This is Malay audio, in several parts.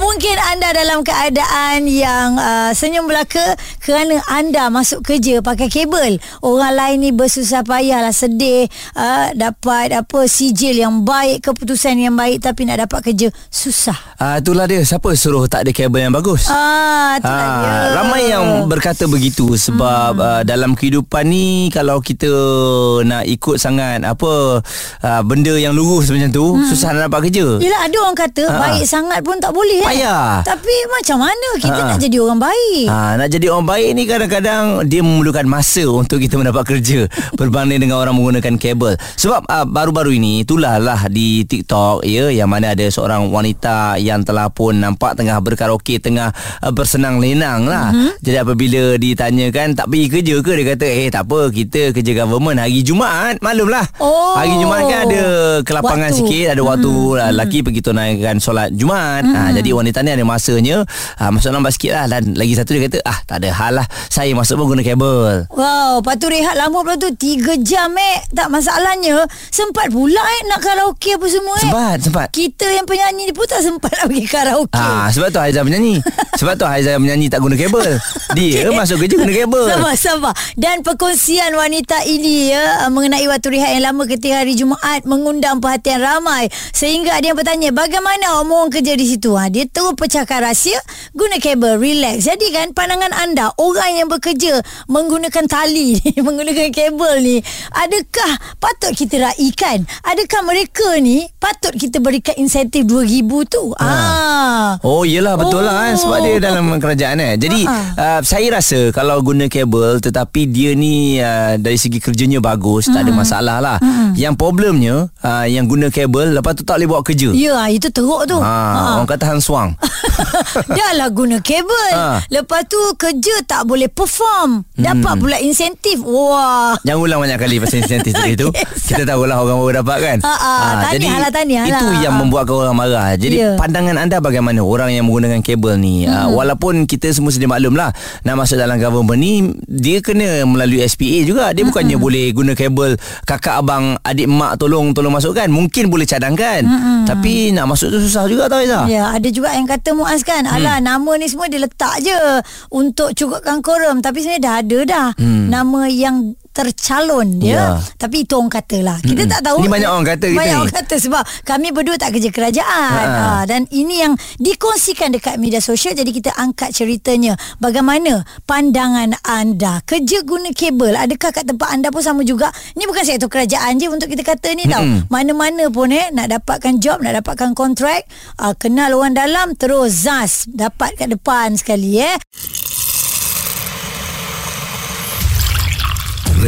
Mungkin anda dalam keadaan yang uh, senyum belaka kerana anda masuk kerja pakai kabel. Orang lain ni bersusah payah lah sedih uh, dapat apa sijil yang baik, keputusan yang baik tapi nak dapat kerja susah. Ah itulah dia siapa suruh tak ada kabel yang bagus. Ah, itulah Ah, dia. ramai yang berkata begitu sebab hmm. uh, dalam kehidupan ni kalau kita nak ikut sangat apa uh, benda yang lurus macam tu hmm. susah nak dapat kerja. Yelah ada orang kata Ha. baik sangat pun tak boleh eh. Payah. Tapi macam mana kita Ha. nak jadi orang baik? Ha, nak jadi orang baik ni kadang-kadang dia memerlukan masa untuk kita mendapat kerja berbanding dengan orang menggunakan kabel. Sebab uh, baru-baru ini itulah lah di TikTok ya yang mana ada seorang wanita yang telah pun nampak tengah berkaraoke tengah uh, bersenang lenang lah. Mm-hmm. Jadi apabila ditanyakan tak pergi kerja ke dia kata eh tak apa kita kerja government hari Jumaat maklumlah. Oh. Hari Jumaat kan ada kelapangan Waktu. sikit ada waktu hmm. lelaki pergi tunaikan solat Jumaat. Hmm. Ha, jadi wanita ni ada masanya ha, masuk lambat sikit lah dan lagi satu dia kata ah tak ada hal lah saya masuk pun guna kabel. Wow, lepas tu rehat lama pula tu 3 jam eh. Tak masalahnya sempat pula eh nak karaoke apa semua eh. Sempat sempat. Kita yang penyanyi ni pun tak sempat nak pergi karaoke. Ah sebab tu Haizal menyanyi. sebab tu Haizal menyanyi tak guna kabel. Dia Okey. masuk kerja guna kabel. Sabar, sabar. Dan perkongsian wanita ini ya mengenai waktu rehat yang lama ketika hari Jumaat mengundang perhatian ramai. Sehingga ada yang bertanya, bagaimana orang kerja di situ? Ha, dia terus pecahkan rahsia, guna kabel, relax. Jadi kan pandangan anda, orang yang bekerja menggunakan tali ni, menggunakan kabel ni, adakah patut kita raikan? Adakah mereka ni patut kita berikan insentif RM2,000 tu? Ah. Oh yelah betul lah kan Sebab dia dalam kerajaan eh Jadi Ha. uh, saya rasa Kalau guna kabel Tetapi dia ni uh, Dari segi kerjanya bagus Tak ada masalah lah Yang problemnya uh, Yang guna kabel Lepas tu tak boleh buat kerja Ya, itu teruk tu. ha, Orang kata hang suang. Dah lah guna kabel. Ha. Lepas tu kerja tak boleh perform. Dapat pula insentif. Wah. Jangan ulang banyak kali Pasal insentif tadi tu. Kita tahulah orang baru dapat kan. Ha, ha, tahniah Jadi lah, tahniah Itu lah. yang membuatkan orang marah. Jadi Ya. pandangan anda bagaimana? Orang yang menggunakan kabel ni hmm. uh, Walaupun kita semua sedia maklum lah Nak masuk dalam government ni Dia kena melalui SPA juga. Dia bukannya boleh guna kabel Kakak abang adik mak tolong Tolong masukkan. Mungkin boleh cadangkan. Tapi nak masuk tu susah juga tau Izzah Ya, ada juga yang kata Muaz kan, Hmm. alah nama ni semua dia letak je untuk cukupkan korum tapi sebenarnya dah ada dah Hmm. nama yang tercalon dia. Ya. Tapi itu orang kata lah. Kita Mm-mm. tak tahu. Ni banyak orang kata kita Banyak ni. orang kata sebab kami berdua tak kerja kerajaan. Ha. Ha. dan ini yang dikongsikan dekat media sosial jadi kita angkat ceritanya. Bagaimana pandangan anda kerja guna kabel adakah kat tempat anda pun sama juga? Ni bukan sektor kerajaan je untuk kita kata ni tau. Mm-mm. Mana-mana pun eh nak dapatkan job, nak dapatkan kontrak, uh, kenal orang dalam terus zas dapat kat depan sekali eh.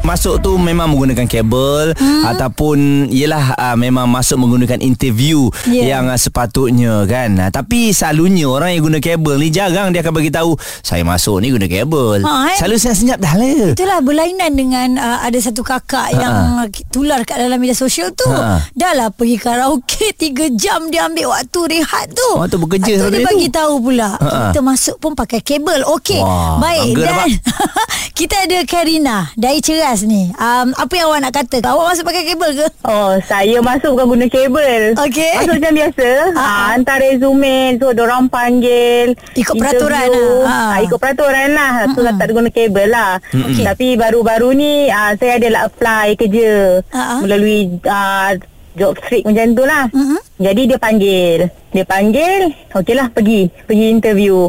Masuk tu memang menggunakan kabel hmm. ataupun ialah uh, memang masuk menggunakan interview Yeah. yang uh, sepatutnya kan. Uh, tapi selalunya orang yang guna kabel ni jarang dia akan bagi tahu saya masuk ni guna kabel. Ha, eh? Selalu senyap-senyap dah lah. Itulah berlainan dengan uh, ada satu kakak yang tular kat dalam media sosial tu. Ha. Dah lah pergi karaoke 3 jam dia ambil waktu rehat tu. Waktu bekerja Lepas tu dia tu. bagi tahu pula. Ha. Kita masuk pun pakai kabel. Okey. Baik dan kita ada Karina dari Ceras ni. Um, apa yang awak nak kata? Awak masuk pakai kabel ke? Oh, saya masuk bukan guna kabel. Okey. Masuk macam biasa. Ha, ha. Ha, hantar resume, so orang panggil. Ikut interview. peraturan lah. Ha. Ha. ikut peraturan lah. So, tak ada guna kabel lah. Okey. Tapi baru-baru ni, uh, saya adalah apply kerja. Ha. Melalui uh, job street macam tu lah. Mm-mm. Jadi dia panggil. Dia panggil, okeylah pergi. Pergi interview.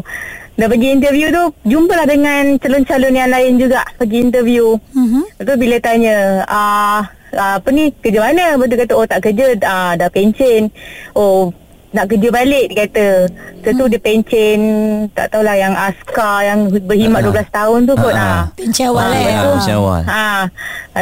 Dah pergi interview tu, jumpalah dengan calon-calon yang lain juga pergi interview. Mhm. Lepas tu bila tanya, ah uh, apa ni kerja mana? Lepas tu kata, oh tak kerja, uh, dah pencen. Oh, nak kerja balik dia kata. Lepas tu dia pencen, tak tahulah yang askar yang berkhidmat Ah. 12 tahun tu kot. Ah, ah. ah. Pencen awal Ah, eh. Ya, macam awal. Ha.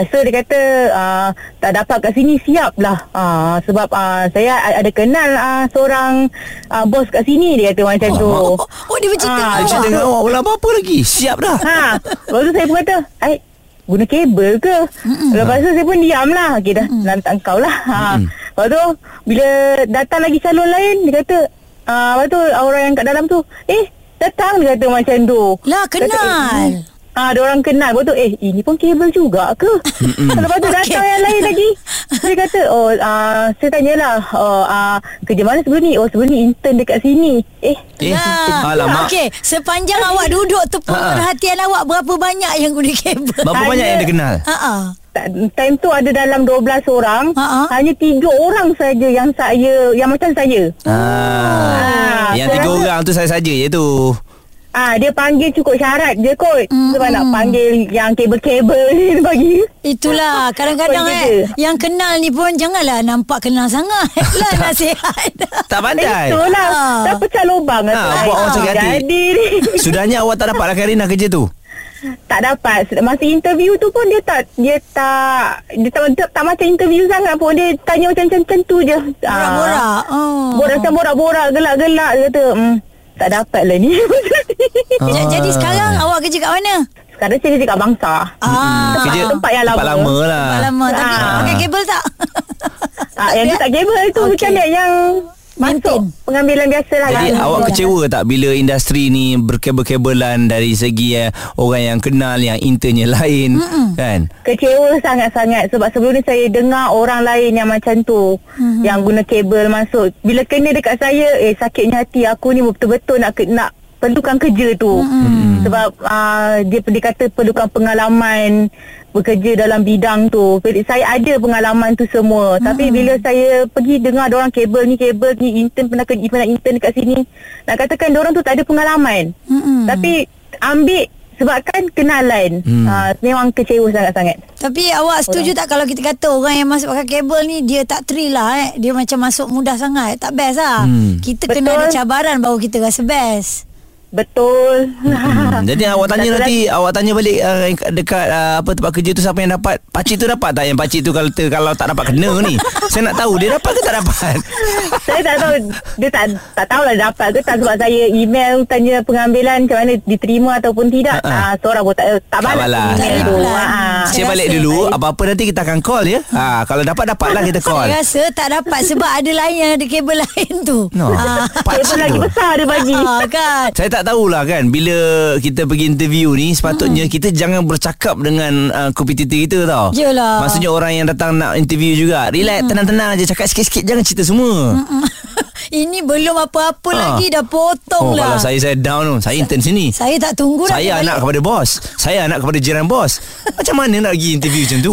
So dia kata uh, tak dapat kat sini siap lah. Uh, sebab uh, saya ada kenal uh, seorang uh, bos kat sini dia kata macam tu. Oh, oh dia bercerita Ah, dengan Dia awak. dengan awak pula apa-apa lagi Siap dah Ha. Lepas tu saya pun kata, "Ai, guna kabel ke Mm-mm. lepas tu saya pun diam lah okay dah Mm-mm. lantak kau lah ha. Lepas tu bila datang lagi calon lain dia kata ah, lepas tu orang yang kat dalam tu eh datang dia kata macam tu Lah kenal. Ah, ada orang kenal Lepas tu Eh ini pun kabel juga ke Lepas tu datang yang lain lagi Dia kata Oh uh, Saya tanyalah oh, uh, Kerja mana sebelum ni Oh sebelum ni intern dekat sini Eh Eh, Lah. alamak. Okey, sepanjang awak duduk Ha-ha. perhatian awak berapa banyak yang guna kabel? Berapa banyak yang dia kenal? Ha ah. Tak- Time tu ada dalam 12 orang Ha-ha. Hanya tiga orang saja Yang saya Yang macam saya Ah, yang saya tiga rasa- orang tu saya saja je tu. Ah, Dia panggil cukup syarat je kot Mm-mm. Sebab nak panggil Yang kabel-kabel ni bagi Itulah kadang-kadang eh yang kenal ni pun janganlah nampak kenal sangat. lah nasihat. Tak pandai. Itulah Ah. Dah pecah lubang lah Ah, tu. buat orang Ah, sakit hati. Jadi ni Sudahnya awak tak dapat lah Karina kerja tu. Tak dapat masa interview tu pun dia tak dia tak dia tak, tak, tak macam interview sangat pun dia tanya macam macam, macam tu je Borak-borak. Oh. borak macam borak-borak gelak-gelak dia kata hmm, tak dapat lah ni Ja- Jadi Ah. sekarang awak kerja kat mana? sekarang saya kerja kat bangsa Ah. Kerja tempat yang tempat lama. lama lah. Tak lama tapi Ah. pakai kabel tak? ah, yang tu tak kabel tu Okey. macam dia yang Maintain. masuk pengambilan biasa lah Jadi kan. awak kecewa tak bila industri ni berkebel-kebelan dari segi eh, orang yang kenal yang internnya lain Mm-mm. kan? Kecewa sangat-sangat sebab sebelum ni saya dengar orang lain yang macam tu mm-hmm. yang guna kabel masuk. Bila kena dekat saya, eh sakitnya hati aku ni betul-betul nak nak perlukan kerja tu. Mm-hmm. Sebab uh, dia dia kata perlukan pengalaman bekerja dalam bidang tu. Saya ada pengalaman tu semua. Mm-hmm. Tapi bila saya pergi dengar orang kabel ni kabel ni intern pernah kerja pernah intern dekat sini, nak katakan orang tu tak ada pengalaman. Mm-mm. Tapi ambil sebabkan kenalan. Hmm. Uh, memang kecewa sangat-sangat. Tapi awak setuju tak kalau kita kata orang yang masuk pakai kabel ni dia tak thrill lah eh. Dia macam masuk mudah sangat. Tak best lah. Hmm. Kita Betul. kena ada cabaran baru kita rasa best. Betul. Hmm, jadi awak tanya Satu nanti awak tanya balik uh, dekat uh, apa tempat kerja tu siapa yang dapat? Pakcik tu dapat tak yang pakcik tu kalau kalau tak dapat kena ni? Saya nak tahu dia dapat ke tak dapat? saya tak tahu dia tak tak tahulah dapat ke tak sebab saya email tanya pengambilan macam mana diterima ataupun tidak. Ha, ha. Ah seorang pun tak tak Tak balas balas. Tak tu. reply. Ha. Saya balik dulu apa-apa nanti kita akan call ya. Ha kalau dapat dapatlah kita call. Saya rasa tak dapat sebab ada lain yang ada kabel lain tu. No. Ah. Kabel lagi besar dia bagi. Ah, kan. Saya tak tahulah kan Bila kita pergi interview ni Sepatutnya Hmm. kita jangan bercakap Dengan uh, kompetitor kita tau Yelah. Maksudnya orang yang datang nak interview juga Relax Hmm. tenang-tenang je Cakap sikit-sikit Jangan cerita semua Ini belum apa-apa Ah. lagi dah potong Oh lah. kalau saya saya down tu Saya intern sini Saya tak tunggu dah Saya anak balik. kepada bos Saya anak kepada jiran bos Macam mana nak pergi interview macam tu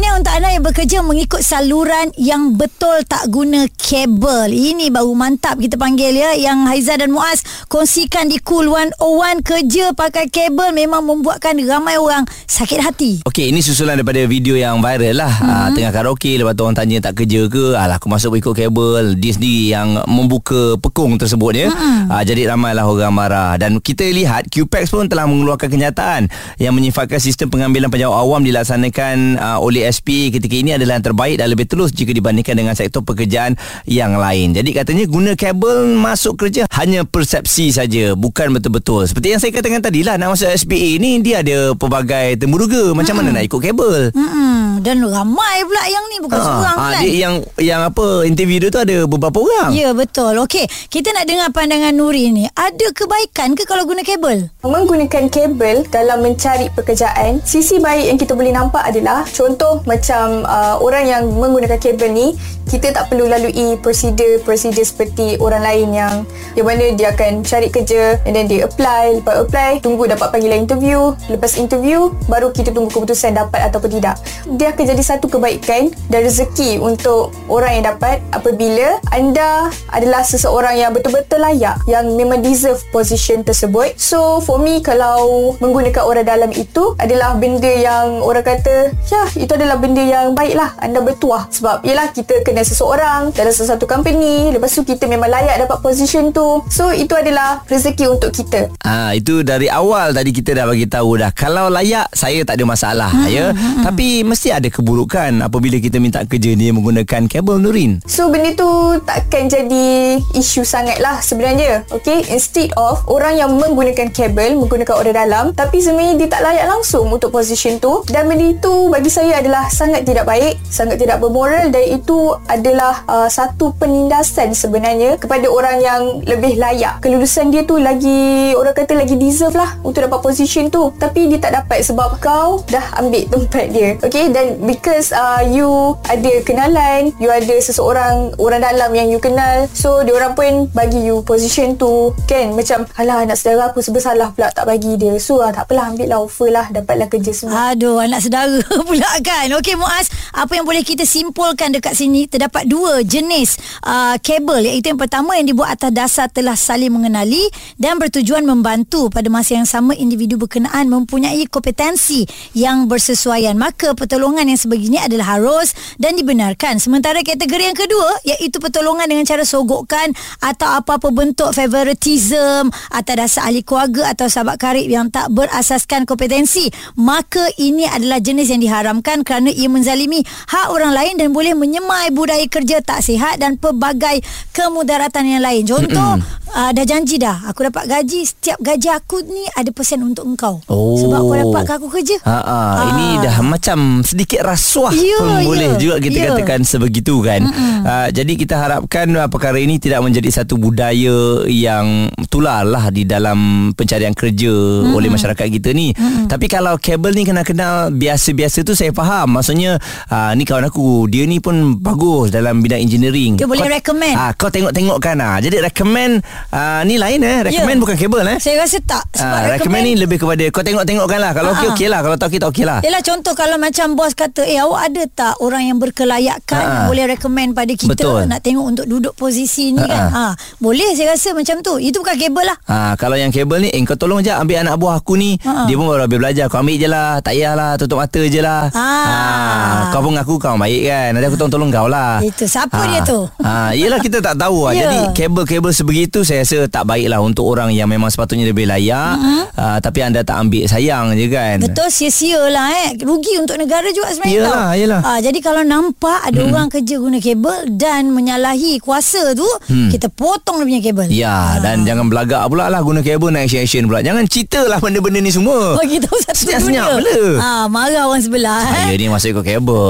Tahniah untuk anda yang bekerja mengikut saluran yang betul tak guna kabel. Ini baru mantap kita panggil ya. Yang Haiza dan Muaz kongsikan di Cool 101 kerja pakai kabel memang membuatkan ramai orang sakit hati. Okey, ini susulan daripada video yang viral lah. Mm-hmm. Uh, tengah karaoke, lepas tu orang tanya tak kerja ke. Alah, aku masuk ikut kabel. Dia sendiri yang membuka pekung tersebut ya. Mm-hmm. Uh, jadi ramailah orang marah. Dan kita lihat QPEX pun telah mengeluarkan kenyataan yang menyifatkan sistem pengambilan penjawab awam dilaksanakan uh, oleh SP ketika ini adalah yang terbaik dan lebih terus jika dibandingkan dengan sektor pekerjaan yang lain. Jadi katanya guna kabel masuk kerja hanya persepsi saja, bukan betul-betul. Seperti yang saya katakan tadi lah, nak masuk SPA ni dia ada pelbagai temuruga. Macam mana nak ikut kabel? Hmm, dan ramai pula yang ni bukan seorang ah, kan. dia yang yang apa interview dia tu ada beberapa orang. Ya betul. Okey, kita nak dengar pandangan Nuri ni. Ada kebaikan ke kalau guna kabel? Menggunakan kabel dalam mencari pekerjaan, sisi baik yang kita boleh nampak adalah contoh macam uh, orang yang menggunakan kabel ni, kita tak perlu lalui prosedur-prosedur seperti orang lain yang yang mana dia akan cari kerja and then dia apply, lepas apply tunggu dapat panggilan interview, lepas interview baru kita tunggu keputusan dapat ataupun tidak. Dia akan jadi satu kebaikan dan rezeki untuk orang yang dapat apabila anda adalah seseorang yang betul-betul layak yang memang deserve position tersebut. So for me kalau menggunakan orang dalam itu adalah benda yang orang kata ya itu adalah benda yang baik lah anda bertuah. Sebab yelah kita kenal seseorang dalam sesuatu company lepas tu kita memang layak dapat position tu. So itu adalah rezeki untuk kita. Ah itu dari awal tadi kita dah bagi tahu dah. Kalau layak saya tak ada masalah Hmm, ya. tapi mesti ada keburukan apabila kita minta kerja ni menggunakan kabel Nurin. So benda tu takkan jadi isu sangat lah sebenarnya Okay Instead of orang yang menggunakan kabel Menggunakan order dalam Tapi sebenarnya dia tak layak langsung untuk position tu. Dan benda itu bagi saya adalah sangat tidak baik Sangat tidak bermoral Dan itu adalah uh, satu penindasan sebenarnya Kepada orang yang lebih layak. Kelulusan dia tu lagi Orang kata lagi deserve lah Untuk dapat position tu. Tapi dia tak dapat sebab kau dah ambil tempat dia. Okay dan because uh, you ada kenalan You ada seseorang Orang dalam yang you kenal So diorang pun bagi you position tu. Kan macam Alah anak saudara aku sebersalah pula tak bagi dia. So ah, tak apalah ambil lah offer lah Dapatlah kerja semua. Aduh anak saudara pula kan Okey Muaz Apa yang boleh kita simpulkan dekat sini Terdapat dua jenis uh, kabel. Iaitu yang pertama yang dibuat atas dasar telah saling mengenali Dan bertujuan membantu pada masa yang sama Individu berkenaan mempunyai kompetensi yang bersesuaian. Maka pertolongan yang sebegini adalah harus dan dibenarkan. Sementara kategori yang kedua Iaitu pertolongan dengan cara sogokkan Atau apa-apa bentuk favoritism Atas dasar ahli keluarga atau sahabat karib yang tak berasaskan kompetensi. Maka ini adalah jenis yang diharamkan Kerana ia menzalimi hak orang lain Dan boleh menyemai budaya kerja tak sihat Dan pelbagai kemudaratan yang lain Contoh uh, Dah janji dah Aku dapat gaji Setiap gaji aku ni Ada persen untuk engkau Oh. Sebab kau dapat aku kerja Ha ah, ini dah macam sedikit rasuah Ya, pun ya. boleh juga kita Ya. katakan sebegitu kan. Uh, jadi kita harapkan uh, perkara ini tidak menjadi satu budaya yang tular lah di dalam pencarian kerja oleh masyarakat kita ni. Tapi kalau kabel ni kena kenal biasa-biasa tu saya faham. Maksudnya uh, ni kawan aku dia ni pun bagus dalam bidang engineering. Dia boleh recommend. Ah kau tengok-tengokkan ah. Jadi recommend uh, ni lain eh. Recommend Ya. bukan kabel eh. Saya rasa tak Sebab Ah, recommend ni lebih kepada kau tengok-tengokkan lah. Kalau okey Ah. okey lah. Kalau tak okey tak okey lah. Yelah contoh kalau macam bos kata Eh awak ada tak orang yang berkelayakan yang Boleh recommend pada kita Betul. Nak tengok untuk duduk posisi ni Ha. kan ha. Boleh saya rasa macam tu Itu bukan kabel lah Ha, kalau yang kabel ni Eh kau tolong je ambil anak buah aku ni Ha. Dia pun baru habis belajar Kau ambil je lah Tak payahlah tutup mata je lah Ah. Kau pun ngaku kau baik kan? Nanti aku tolong-tolong kau lah. Itu, siapa dia tu? ha, Yelah kita tak tahu lah. Ya. Jadi kabel-kabel sebegitu Saya rasa tak baik lah Untuk orang yang memang sepatutnya lebih layak. Ha, Tapi anda tak ambil sayang je kan? Betul sia-sia lah eh. Rugi untuk negara juga sebenarnya Yelah, tau. Yelah. ha, Jadi kalau nampak Ada orang kerja guna kabel Dan menyalahi kuasa tu Kita potong dia punya kabel. Ya dan jangan belagak pula lah Guna kabel nak action-action pula. Jangan cerita lah benda-benda ni semua. Bagi tahu satu Senyap-senyap dunia benda. ha, Marah orang sebelah eh. Saya ni masuk ikut kabel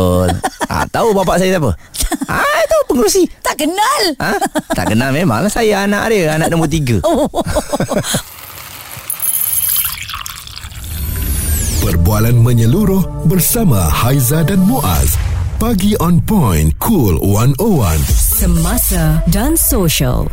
ha, Tahu bapak saya siapa? ha, tahu pengurusi Tak kenal Ha? Tak kenal memanglah saya anak dia Anak nombor tiga Oh. Perbualan menyeluruh bersama Haiza dan Muaz. Pagi on point, cool 101. Semasa dan social.